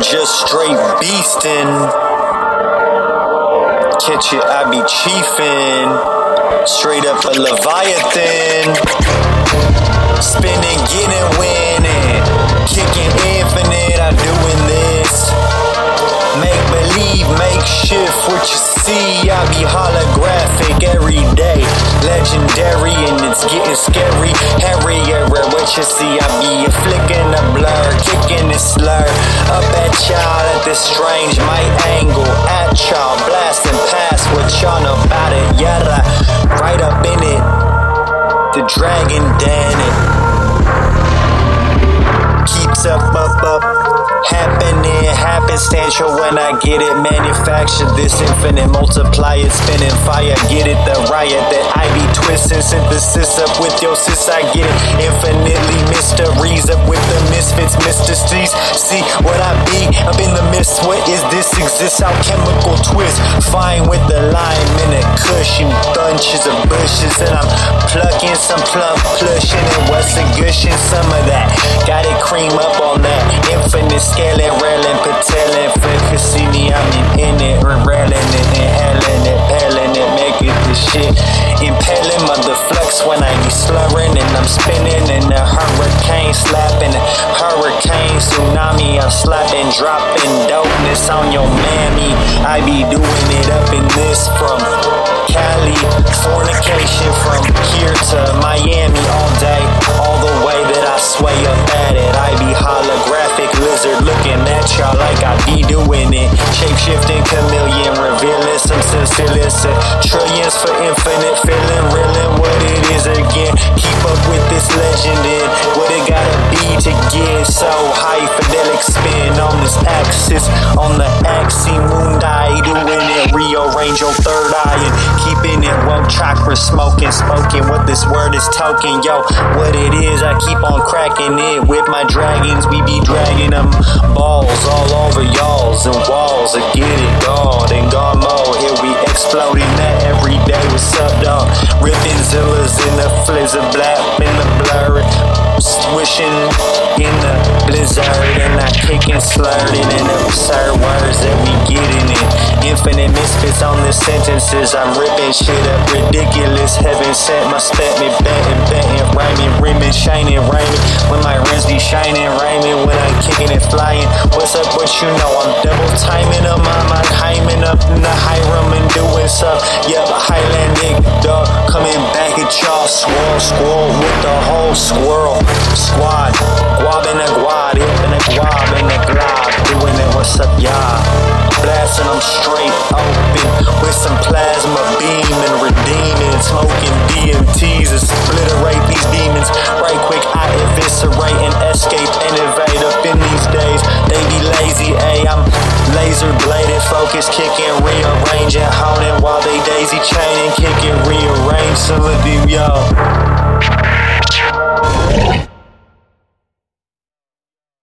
just straight beastin'. Catch it, I be chiefin'. Straight up a Leviathan. Spinning, getting, winning. Kicking infinite, I'm doing this. Make believe, make shift what you see. I be holographic strange my angle. At y'all, blasting past what y'all about it. Yada, right up in it. The dragon dan happenstantial when I get it. Manufacture this infinite, multiply it, spinning fire. Get it, the riot that I be twisting, synthesis up with your sis. I get it, infinitely mysteries up with the misfits, mysteries. See what I be up in the mist. What is this? Exists alchemical twist. Fine with the lime in a cushion, bunches of bushes, and I'm plucking some plump plushing and what's a gushing some of that. Got it cream up on that infinite scaling, shit. Impaling motherflex when I be slurring and I'm spinning in a hurricane, slapping hurricane, tsunami, I'm slapping, dropping dopeness on your mammy. I be doing it up in this from Cali, fornication from here to Miami some sincereless trillions for infinite feeling, reeling what it is again. Keep up with this legend and what it gotta be to get so high fidelic spin on this axis, on the axis mundi, doing it. Rearrange your third eye and keeping it woke chakra smoking, smoking what this word is token. Yo, what it is, I keep on cracking it with my dragons. We be dragging them balls all over y'alls and walls. I flizzer, black in the blur. Swishing in the blizzard and I kicking, slurring and absurd words that we getting it. Infinite misfits on the sentences. I'm ripping shit up, ridiculous. Heaven sent my spec me betting, betting, rhyming, rimming, shining, rhyming. When my rims be shining, rhyming. When I'm kicking and flying. What's up? What you know? I'm double timing up my mind, hyming up at y'all. Squirrel with the whole squirrel squad. Guab in a guad, in a guab in a glob. Doing it, what's up, y'all? Blasting them straight open with some plasma beam and redeeming. Smoking DMTs and splitterate these demons. Right quick, I eviscerate and escape, innovate up in these days. They be lazy, ayy. I'm laser bladed, focus, kicking, rearranging, holding while they daisy chaining, kicking, rearrange them, yo.